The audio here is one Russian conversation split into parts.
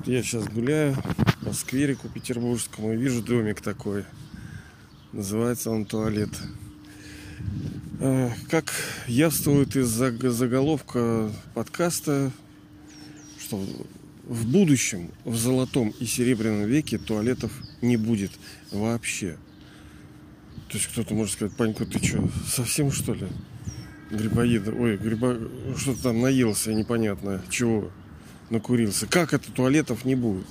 Вот я сейчас гуляю по скверику петербургскому и вижу домик такой. Называется он туалет. Э, как явствует из заголовка подкаста, что в будущем, в золотом и серебряном веке туалетов не будет вообще. То есть кто-то может сказать, Панька, ты что, совсем что ли? Грибоед, ой, гриба, что-то там наелся непонятно, чего накурился. Как это туалетов не будет?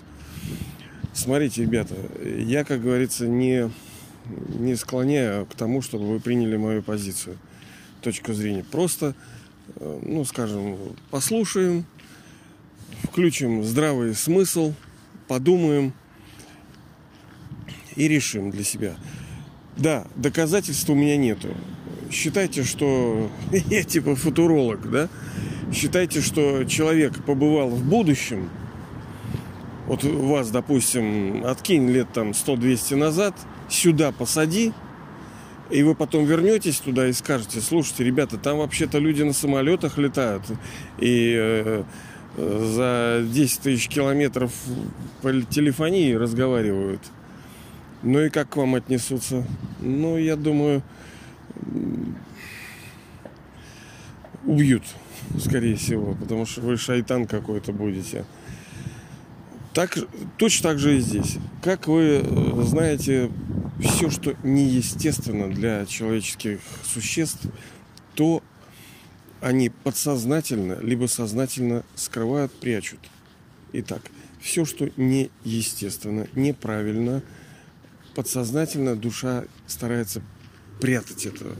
Смотрите, ребята, я, как говорится, не, не склоняю к тому, чтобы вы приняли мою позицию, точку зрения. Просто, э, ну, скажем, послушаем, включим здравый смысл, подумаем и решим для себя. Да, доказательств у меня нету. Считайте, что я типа футуролог, да? Считайте, что человек побывал в будущем. Вот вас, допустим, откинь лет там 100-200 назад, сюда посади, и вы потом вернетесь туда и скажете, слушайте, ребята, там вообще-то люди на самолетах летают, и э, за 10 тысяч километров по телефонии разговаривают. Ну и как к вам отнесутся? Ну, я думаю, убьют, скорее всего, потому что вы шайтан какой-то будете. Так, точно так же и здесь. Как вы э, знаете, все, что неестественно для человеческих существ, то они подсознательно, либо сознательно скрывают, прячут. Итак, все, что неестественно, неправильно, подсознательно душа старается прятать это.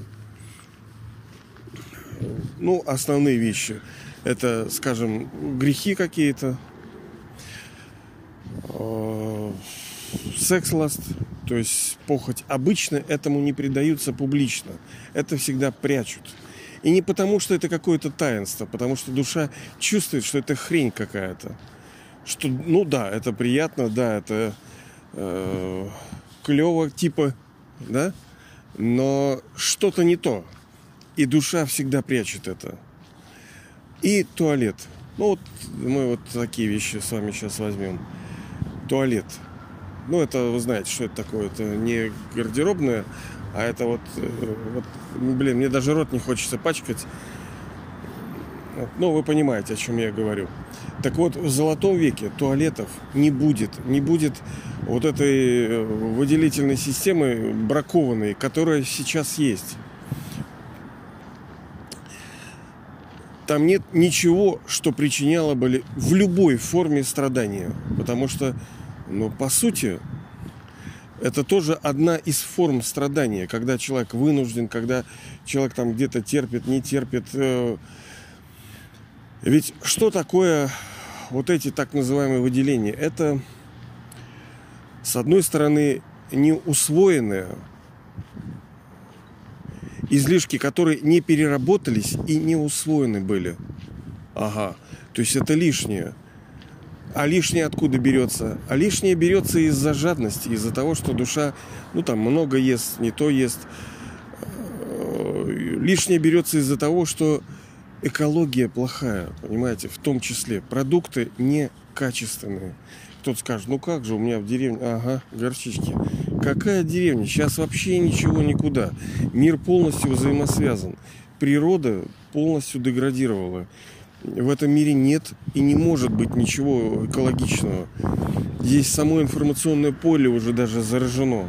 Ну, основные вещи. Это, скажем, грехи какие-то, э, секс-ласт, то есть похоть. Обычно этому не предаются публично. Это всегда прячут. И не потому, что это какое-то таинство, потому что душа чувствует, что это хрень какая-то. Что, ну да, это приятно, да, это э, клево, типа, да, но что-то не то. И душа всегда прячет это. И туалет. Ну вот мы вот такие вещи с вами сейчас возьмем. Туалет. Ну это вы знаете, что это такое. Это не гардеробное, а это вот, э, вот, блин, мне даже рот не хочется пачкать. Ну, вы понимаете, о чем я говорю. Так вот, в золотом веке туалетов не будет. Не будет вот этой э, выделительной системы бракованной, которая сейчас есть. Там нет ничего, что причиняло бы в любой форме страдания. Потому что, ну, по сути, это тоже одна из форм страдания, когда человек вынужден, когда человек там где-то терпит, не терпит. Э. Ведь что такое вот эти так называемые выделения? Это, с одной стороны, не усвоенные излишки, которые не переработались и не усвоены были. Ага, то есть это лишнее. А лишнее откуда берется? А лишнее берется из-за жадности, из-за того, что душа, ну там много ест, не то ест. Э, лишнее берется из-за того, что экология плохая, понимаете, в том числе. Продукты некачественные. Кто-то скажет, ну как же, у меня в деревне, ага, горчички. Какая деревня? Сейчас вообще ничего никуда. Мир полностью взаимосвязан. Природа полностью деградировала в этом мире нет и не может быть ничего экологичного. Здесь само информационное поле уже даже заражено.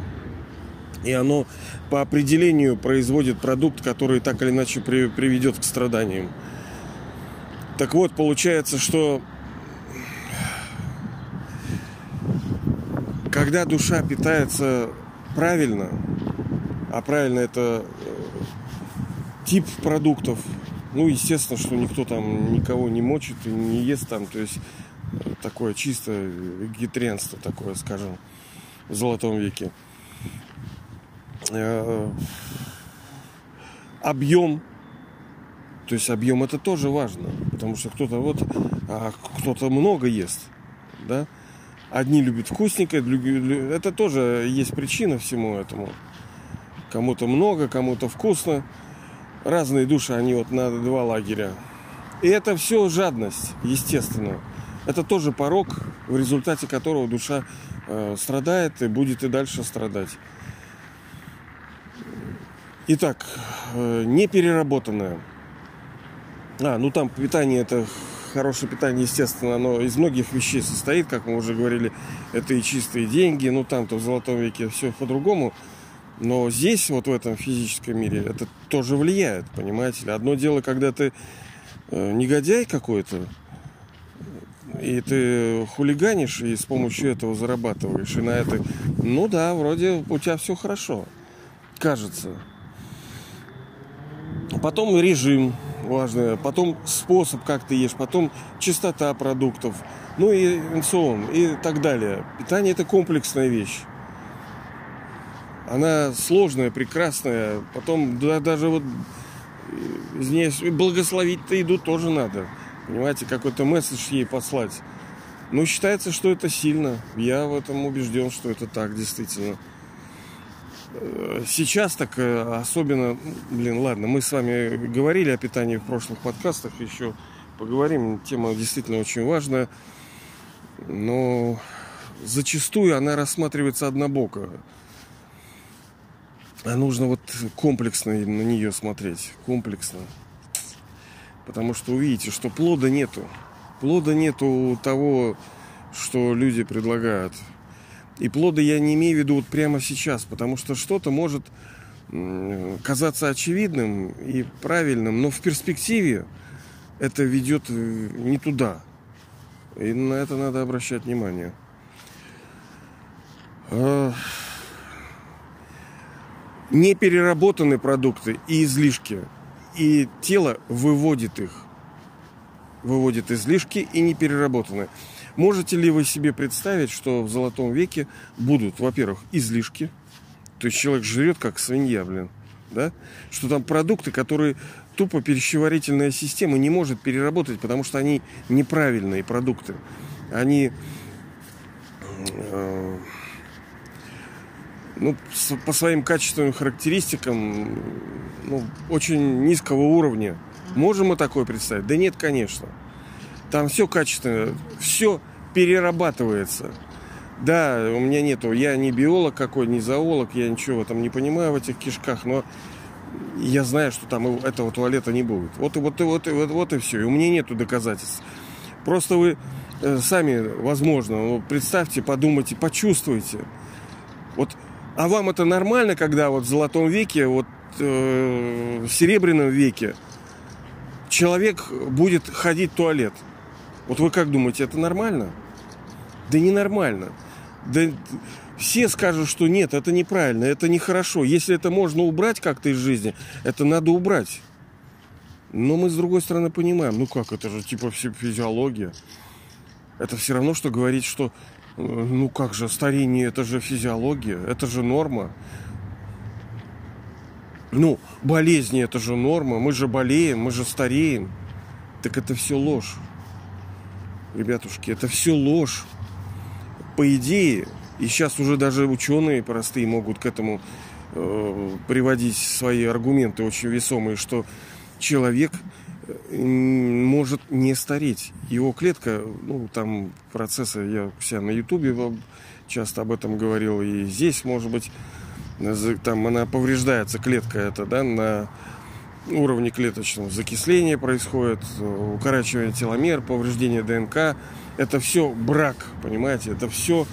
И оно по определению производит продукт, который так или иначе при, приведет к страданиям. Так вот, получается, что когда душа питается правильно, а правильно это э, тип продуктов, ну, естественно, что никто там никого не мочит и не ест там. То есть э, такое чисто вегетарианство такое, скажем, в золотом веке. Э, объем. То есть объем это тоже важно. Потому что кто-то вот, а кто-то много ест. Да? Одни любят вкусненькое, это тоже есть причина всему этому. Кому-то много, кому-то вкусно разные души, они вот на два лагеря. И это все жадность, естественно. Это тоже порог, в результате которого душа э, страдает и будет и дальше страдать. Итак, э, непереработанное. А, ну там питание это хорошее питание, естественно, оно из многих вещей состоит, как мы уже говорили, это и чистые деньги, ну там-то в золотом веке все по-другому. Но здесь, вот в этом физическом мире, это тоже влияет, понимаете ли. Одно дело, когда ты э, негодяй какой-то, и ты хулиганишь и с помощью этого зарабатываешь. И на это, ну да, вроде у тебя все хорошо, кажется. Потом режим важный, потом способ, как ты ешь, потом чистота продуктов, ну и инсон и так далее. Питание это комплексная вещь. Она сложная, прекрасная. Потом да, даже вот из нее благословить-то еду тоже надо. Понимаете, какой-то месседж ей послать. Но считается, что это сильно. Я в этом убежден, что это так, действительно. Э, сейчас так э, особенно, блин, ладно, мы с вами говорили о питании в прошлых подкастах, еще поговорим, тема действительно очень важная, но зачастую она рассматривается однобоко. А нужно вот комплексно на нее смотреть, комплексно. Потому что увидите, что плода нету. Плода нету того, что люди предлагают. И плода я не имею в виду вот прямо сейчас, потому что что-то может казаться очевидным и правильным, но в перспективе это ведет э, не туда. И на это надо обращать внимание. А, непереработанные продукты и излишки. И тело выводит их. Выводит излишки и непереработанные. Можете ли вы себе представить, что в золотом веке будут, во-первых, излишки, то есть человек жрет как свинья, блин, да? Что там продукты, которые тупо пищеварительная система не может переработать, потому что они неправильные продукты. Они э, ну, по своим качественным характеристикам ну, очень низкого уровня. Можем мы такое представить? Да нет, конечно. Там все качественно, все перерабатывается. Да, у меня нету, я не биолог какой, не зоолог, я ничего этом не понимаю в этих кишках, но я знаю, что там этого туалета не будет. Вот, вот, вот, вот, вот и все. И у меня нету доказательств. Просто вы э, сами, возможно, ну, представьте, подумайте, почувствуйте. Вот, а вам это нормально, когда вот в золотом веке, вот э, в серебряном веке человек будет ходить в туалет? Вот вы как думаете, это нормально? Да ненормально. Да все скажут, что нет, это неправильно, это нехорошо. Если это можно убрать как-то из жизни, это надо убрать. Но мы с другой стороны понимаем, ну как, это же типа физиология. Это все равно, что говорить, что э, ну как же, старение это же физиология, это же норма. Ну, болезни это же норма, мы же болеем, мы же стареем. Так это все ложь ребятушки, это все ложь. По идее, и сейчас уже даже ученые простые могут к этому э, приводить свои аргументы очень весомые, что человек э, может не стареть. Его клетка, ну, там процессы, я себя на ютубе часто об этом говорил, и здесь, может быть, там она повреждается, клетка эта, да, на уровне клеточного закисления происходит, укорачивание теломер, повреждение ДНК. Это все брак, понимаете? Это все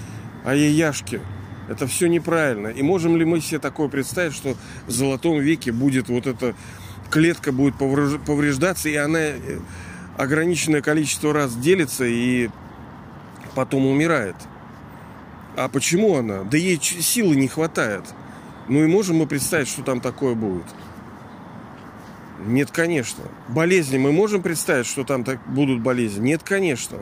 аяяшки. Это все неправильно. И можем ли мы себе такое представить, что в золотом веке будет вот эта клетка будет повреждаться, и она э, ограниченное количество раз делится и потом умирает. А почему она? Да ей силы не хватает. Ну и можем мы представить, что там такое будет. Нет, конечно. Болезни мы можем представить, что там так будут болезни? Нет, конечно.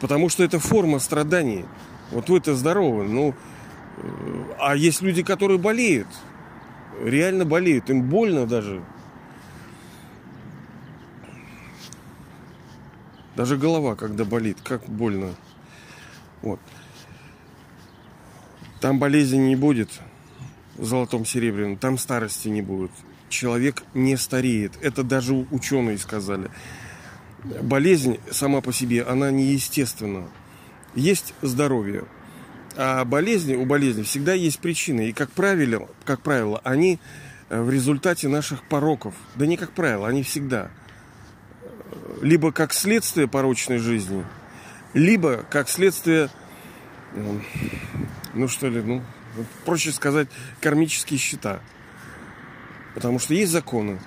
Потому что это форма страданий. Вот вы-то здоровы. Ну, э, а есть люди, которые болеют. Реально болеют. Им больно даже. Даже голова, когда болит, как больно. Вот. Там болезни не будет в золотом серебряном, там старости не будет человек не стареет. Это даже ученые сказали. болезнь сама по себе, она неестественна. Есть здоровье, а болезни, у болезни всегда есть причины. И, как правило, как правило, они э, в результате наших пороков. Да не как правило, они всегда. Либо как следствие порочной жизни, либо как следствие, ну что ли, ну, проще сказать, кармические счета. Потому что есть законы.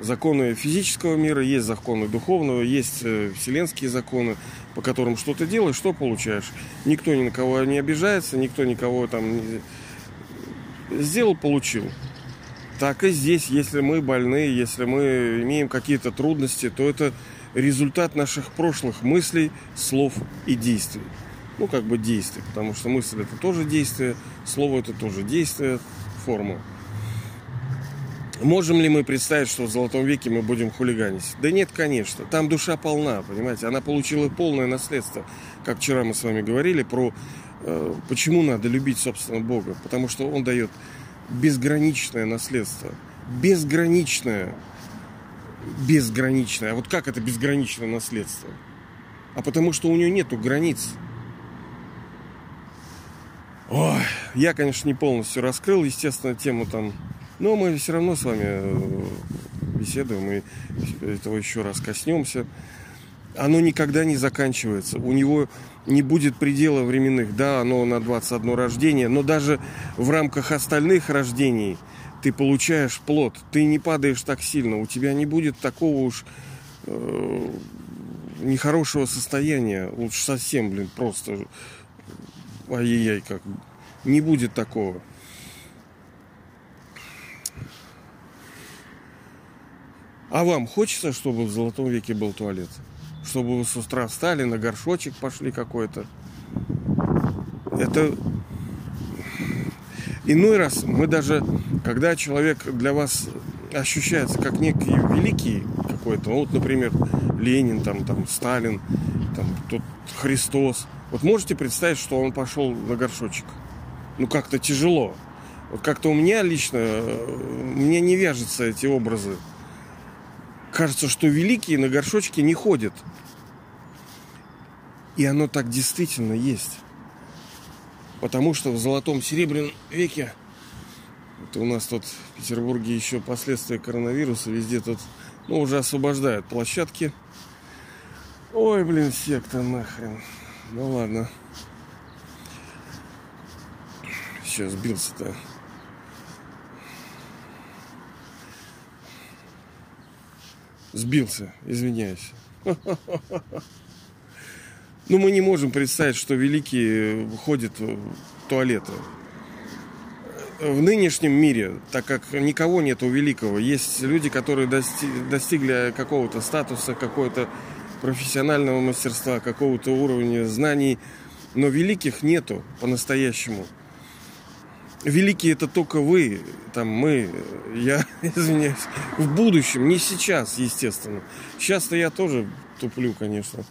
Законы физического мира, есть законы духовного, есть э, вселенские законы, по которым что то делаешь, что получаешь. Никто ни на кого не обижается, никто никого там не... сделал, получил. Так и здесь, если мы больны, если мы имеем какие-то трудности, то это результат наших прошлых мыслей, слов и действий. Ну, как бы действий, потому что мысль это тоже действие, слово это тоже действие, форма. Можем ли мы представить, что в Золотом веке мы будем хулиганить? Да нет, конечно. Там душа полна, понимаете. Она получила полное наследство. Как вчера мы с вами говорили про э, почему надо любить, собственно, Бога. Потому что Он дает безграничное наследство. Безграничное. Безграничное. А вот как это безграничное наследство? А потому что у него нету границ. Ой, я, конечно, не полностью раскрыл, естественно, тему там но мы все равно с вами э, беседуем и этого еще раз коснемся. Оно никогда не заканчивается. У него не будет предела временных. Да, оно на 21 рождение, но даже в рамках остальных рождений ты получаешь плод. Ты не падаешь так сильно. У тебя не будет такого уж э, нехорошего состояния. Лучше совсем, блин, просто ай-яй-яй, как не будет такого. А вам хочется, чтобы в Золотом веке был туалет? Чтобы вы с утра встали, на горшочек пошли какой-то? Это иной раз мы даже, когда человек для вас ощущается как некий великий какой-то, вот, например, Ленин, там, там, Сталин, там, тут Христос. Вот можете представить, что он пошел на горшочек? Ну, как-то тяжело. Вот как-то у меня лично, э, мне не вяжутся эти образы кажется, что великие на горшочке не ходят. И оно так действительно есть. Потому что в золотом серебряном веке это у нас тут в Петербурге еще последствия коронавируса, везде тут ну, уже освобождают площадки. Ой, блин, секта нахрен. Ну ладно. Сейчас сбился-то. Сбился, извиняюсь. Ну, мы не можем представить, что великие ходят в туалеты. В нынешнем мире, так как никого нету великого, есть люди, которые достигли какого-то статуса, какого-то профессионального мастерства, какого-то уровня знаний, но великих нету по-настоящему – великие это только вы, там мы, я извиняюсь, в будущем, не сейчас, естественно. Сейчас-то я тоже туплю, конечно.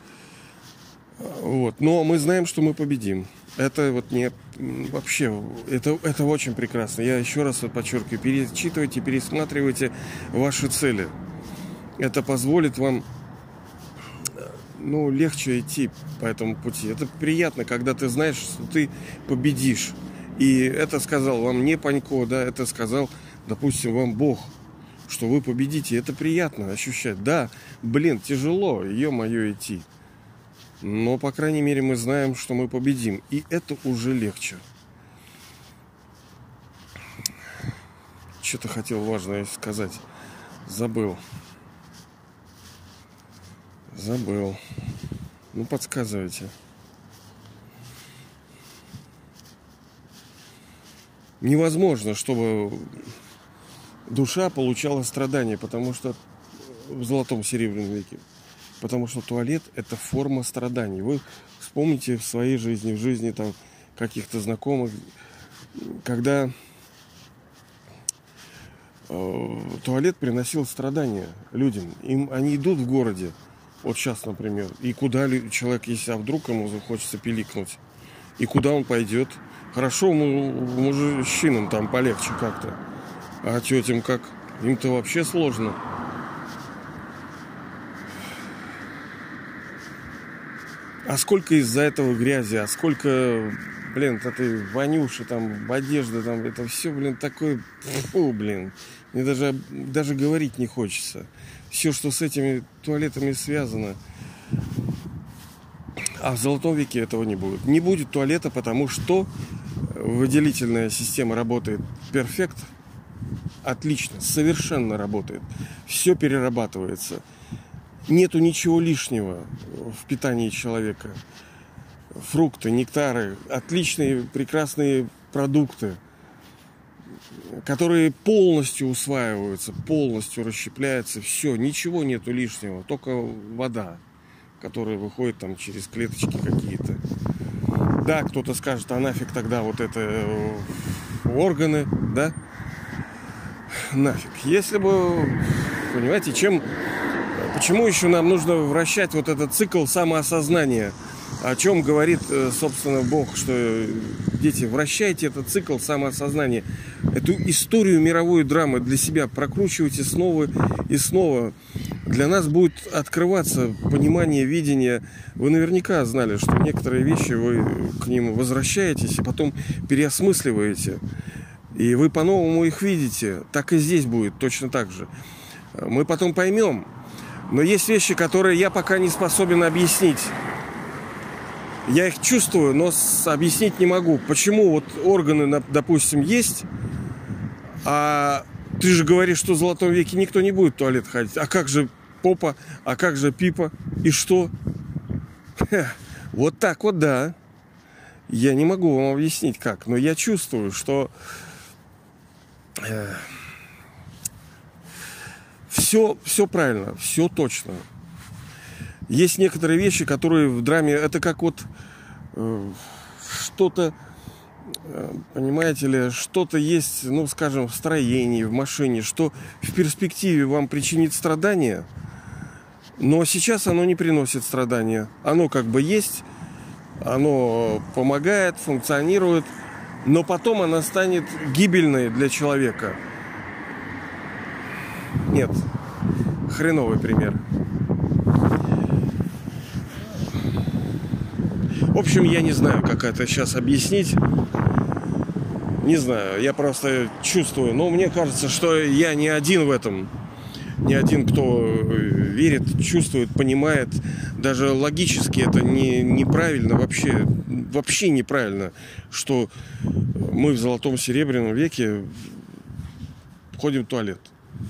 Вот. Но мы знаем, что мы победим. Это вот не вообще, это, это очень прекрасно. Я еще раз вот подчеркиваю, перечитывайте, пересматривайте ваши цели. Это позволит вам ну, легче идти по этому пути. Это приятно, когда ты знаешь, что ты победишь. И это сказал вам не Панько, да, это сказал, допустим, вам Бог, что вы победите. Это приятно ощущать. Да, блин, тяжело, мое идти. Но, по крайней мере, мы знаем, что мы победим. И это уже легче. Что-то хотел важное сказать. Забыл. Забыл. Ну, подсказывайте. Невозможно, чтобы душа получала страдания, потому что в золотом серебряном веке. Потому что туалет это форма страданий. Вы вспомните в своей жизни, в жизни там каких-то знакомых, когда э, туалет приносил страдания людям. Им, они идут в городе, вот сейчас, например, и куда человек, если а вдруг ему захочется пиликнуть, и куда он пойдет – Хорошо, ну, мужчинам там полегче как-то. А тетям как? Им-то вообще сложно. А сколько из-за этого грязи, а сколько, блин, этой вонюши, там, одежды, там, это все, блин, такое, фу, блин. Мне даже, даже говорить не хочется. Все, что с этими туалетами связано. А в золотом веке этого не будет. Не будет туалета, потому что выделительная система работает перфект, отлично, совершенно работает. Все перерабатывается. Нету ничего лишнего в питании человека. Фрукты, нектары, отличные, прекрасные продукты, которые полностью усваиваются, полностью расщепляются. Все, ничего нету лишнего, только вода, которая выходит там через клеточки какие-то. Да, кто-то скажет, а нафиг тогда вот это э, органы, да? Нафиг. Если бы, понимаете, чем... Почему еще нам нужно вращать вот этот цикл самоосознания? О чем говорит, э, собственно, Бог, что дети, вращайте этот цикл самоосознания. Эту историю мировой драмы для себя прокручивайте снова и снова для нас будет открываться понимание, видение. Вы наверняка знали, что некоторые вещи вы к ним возвращаетесь и потом переосмысливаете. И вы по-новому их видите. Так и здесь будет точно так же. Мы потом поймем. Но есть вещи, которые я пока не способен объяснить. Я их чувствую, но объяснить не могу. Почему вот органы, допустим, есть, а ты же говоришь, что в золотом веке никто не будет в туалет ходить. А как же попа, а как же пипа? И что? Вот так вот, да. Я не могу вам объяснить как, но я чувствую, что все, все правильно, все точно. Есть некоторые вещи, которые в драме, это как вот э, что-то, э, понимаете ли, что-то есть, ну, скажем, в строении, в машине, что в перспективе вам причинит страдания – но сейчас оно не приносит страдания. Оно как бы есть, оно помогает, функционирует, но потом оно станет гибельной для человека. Нет, хреновый пример. В общем, я не знаю, как это сейчас объяснить. Не знаю, я просто чувствую. Но мне кажется, что я не один в этом ни один, кто э, верит, чувствует, понимает, даже логически это не, неправильно вообще, вообще неправильно, что мы в золотом серебряном веке ходим в туалет.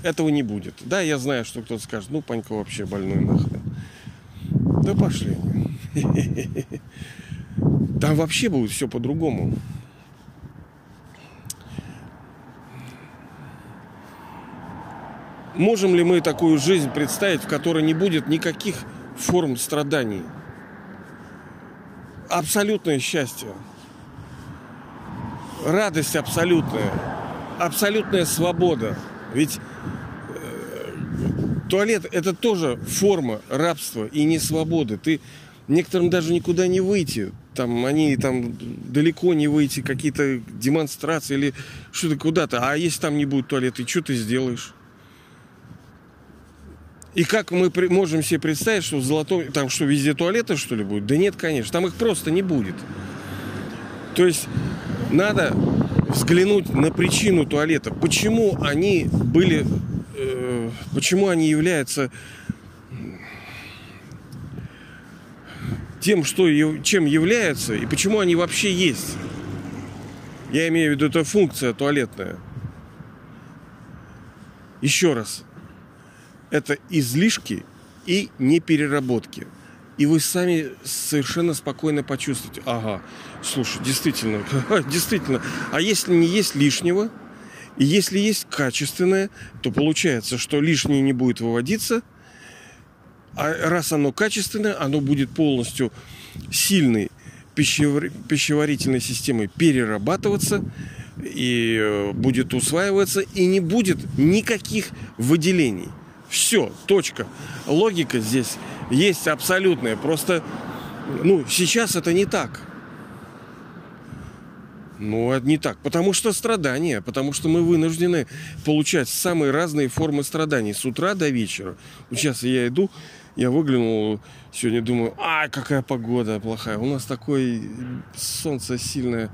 Этого не будет. Да, я знаю, что кто-то скажет, ну, Панька вообще больной нахрен. Да пошли. Там вообще будет все по-другому. Можем ли мы такую жизнь представить, в которой не будет никаких форм страданий? Абсолютное счастье. Радость абсолютная. Абсолютная свобода. Ведь э, туалет это тоже форма рабства и не свободы. Ты некоторым даже никуда не выйти. Там они там далеко не выйти, какие-то демонстрации или что-то куда-то. А если там не будет туалета, что ты сделаешь? И как мы можем себе представить, что в золотом... Там что, везде туалеты, что ли, будет? Да нет, конечно. Там их просто не будет. То есть надо взглянуть на причину туалета. Почему они были... Э, почему они являются тем, что, чем являются, и почему они вообще есть. Я имею в виду, это функция туалетная. Еще раз это излишки и непереработки. И вы сами совершенно спокойно почувствуете, ага, слушай, действительно, действительно, а если не есть лишнего, и если есть качественное, то получается, что лишнее не будет выводиться, а раз оно качественное, оно будет полностью сильной пищеварительной системой перерабатываться, и э, будет усваиваться, и не будет никаких выделений. Все, точка. Логика здесь есть абсолютная. Просто, ну, сейчас это не так. Ну, не так. Потому что страдания. Потому что мы вынуждены получать самые разные формы страданий. С утра до вечера. Сейчас я иду, Я выглянул сегодня, думаю, а, какая погода плохая. У нас такое солнце сильное,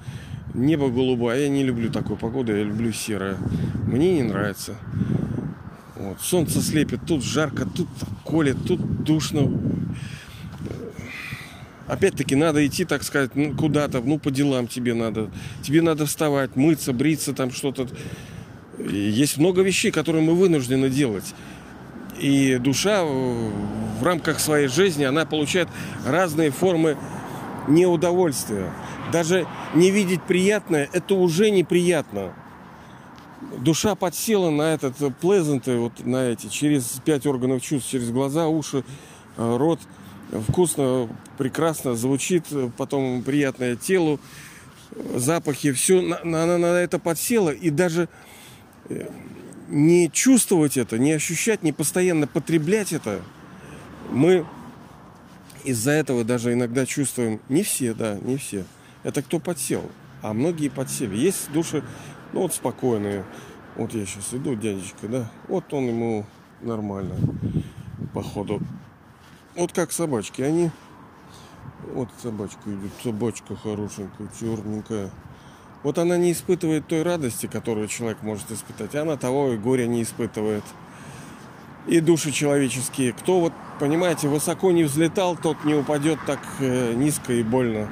небо голубое. Я не люблю такую погоду, я люблю серое. Мне не нравится. Вот. Солнце слепит, тут жарко, тут колет, тут душно. Опять-таки надо идти, так сказать, ну, куда-то, ну, по делам тебе надо. Тебе надо вставать, мыться, бриться, там что-то. Есть много вещей, которые мы вынуждены делать. И душа в рамках своей жизни, она получает разные формы неудовольствия. Даже не видеть приятное, это уже неприятно. Душа подсела на этот pleasant, вот на эти, через пять органов чувств, через глаза, уши, э, рот. Вкусно, прекрасно звучит, потом приятное телу, запахи, все, она на это подсела, и даже э, не чувствовать это, не ощущать, не постоянно потреблять это, мы из-за этого даже иногда чувствуем, не все, да, не все. Это кто подсел, а многие подсели. Есть души, ну вот спокойные. Вот я сейчас иду, дядечка, да, вот он ему нормально, походу. Вот как собачки, они... Вот собачка идет, собачка хорошенькая, черненькая. Вот она не испытывает той радости, которую человек может испытать. Она того и горя не испытывает. И души человеческие. Кто вот, понимаете, высоко не взлетал, тот не упадет так э, низко и больно.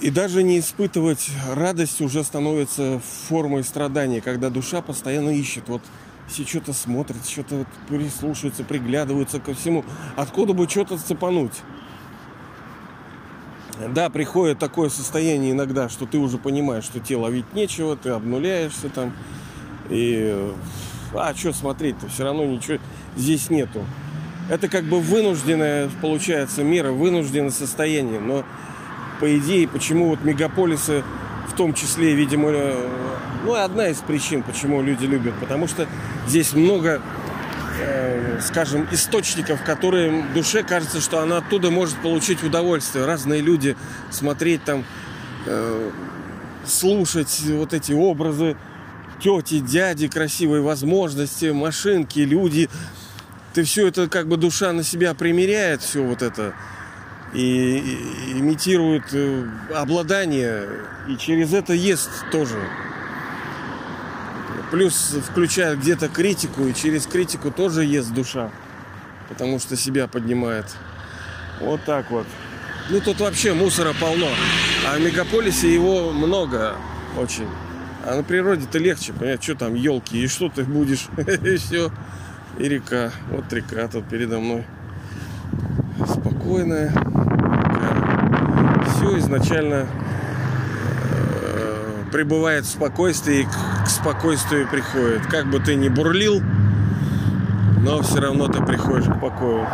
И даже не испытывать радость уже становится формой страдания, когда душа постоянно ищет. Вот все что-то смотрят, что-то вот прислушиваются, приглядываются ко всему. Откуда бы что-то цепануть? Да, приходит такое состояние иногда, что ты уже понимаешь, что тебе ловить нечего, ты обнуляешься там. И а что смотреть-то, все равно ничего здесь нету. Это как бы вынужденная, получается, мера, вынужденное состояние. Но по идее, почему вот мегаполисы, в том числе, видимо, э, ну, одна из причин, почему люди любят, потому что здесь много Э, скажем, источников, которые душе кажется, что она оттуда может получить удовольствие. Разные люди смотреть там, э, слушать вот эти образы, тети, дяди, красивые возможности, машинки, люди. Ты все это как бы душа на себя примеряет, все вот это и, и имитирует э, обладание, и через это ест тоже. Плюс включает где-то критику, и через критику тоже ест душа. Потому что себя поднимает. Вот так вот. Ну тут вообще мусора полно. А в мегаполисе его много очень. А на природе-то легче, понять, что там елки, и что ты будешь, и все. И река. Вот река тут передо мной. Спокойная. Все изначально э, пребывает в спокойствии к спокойствию приходит. Как бы ты ни бурлил, но все равно ты приходишь к покою.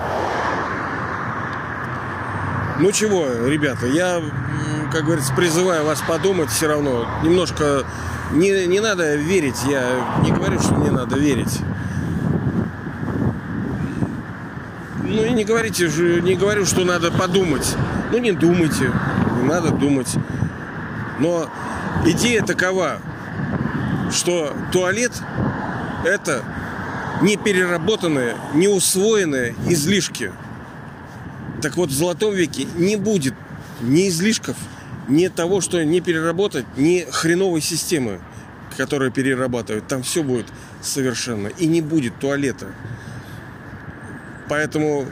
Ну чего, ребята, я, как говорится, призываю вас подумать все равно. Немножко не, не надо верить. Я не говорю, что не надо верить. Ну и не говорите, не говорю, что надо подумать. Ну не думайте, не надо думать. Но идея такова что туалет это не переработанные, не усвоенные излишки. Так вот, в Золотом веке не будет ни излишков, ни того, что не переработать, ни хреновой системы, которая перерабатывает. Там все будет совершенно. И не будет туалета. Поэтому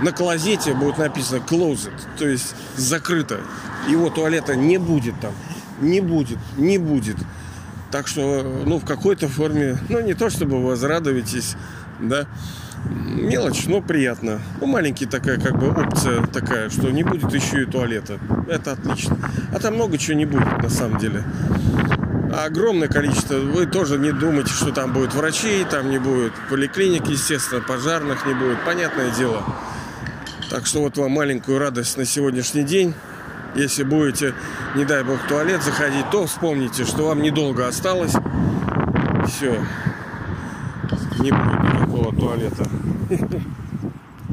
на клозете будет написано closet, то есть закрыто. Его туалета не будет там. Не будет, не будет. Так что, ну, в какой-то форме, ну, не то чтобы возрадуетесь, да, мелочь, но приятно. Ну, маленький такая, как бы, опция такая, что не будет еще и туалета. Это отлично. А там много чего не будет, на самом деле. А огромное количество. Вы тоже не думайте, что там будет врачей, там не будет поликлиник, естественно, пожарных не будет. Понятное дело. Так что вот вам маленькую радость на сегодняшний день. Если будете, не дай бог, в туалет заходить, то вспомните, что вам недолго осталось. Все. Не будет туалета.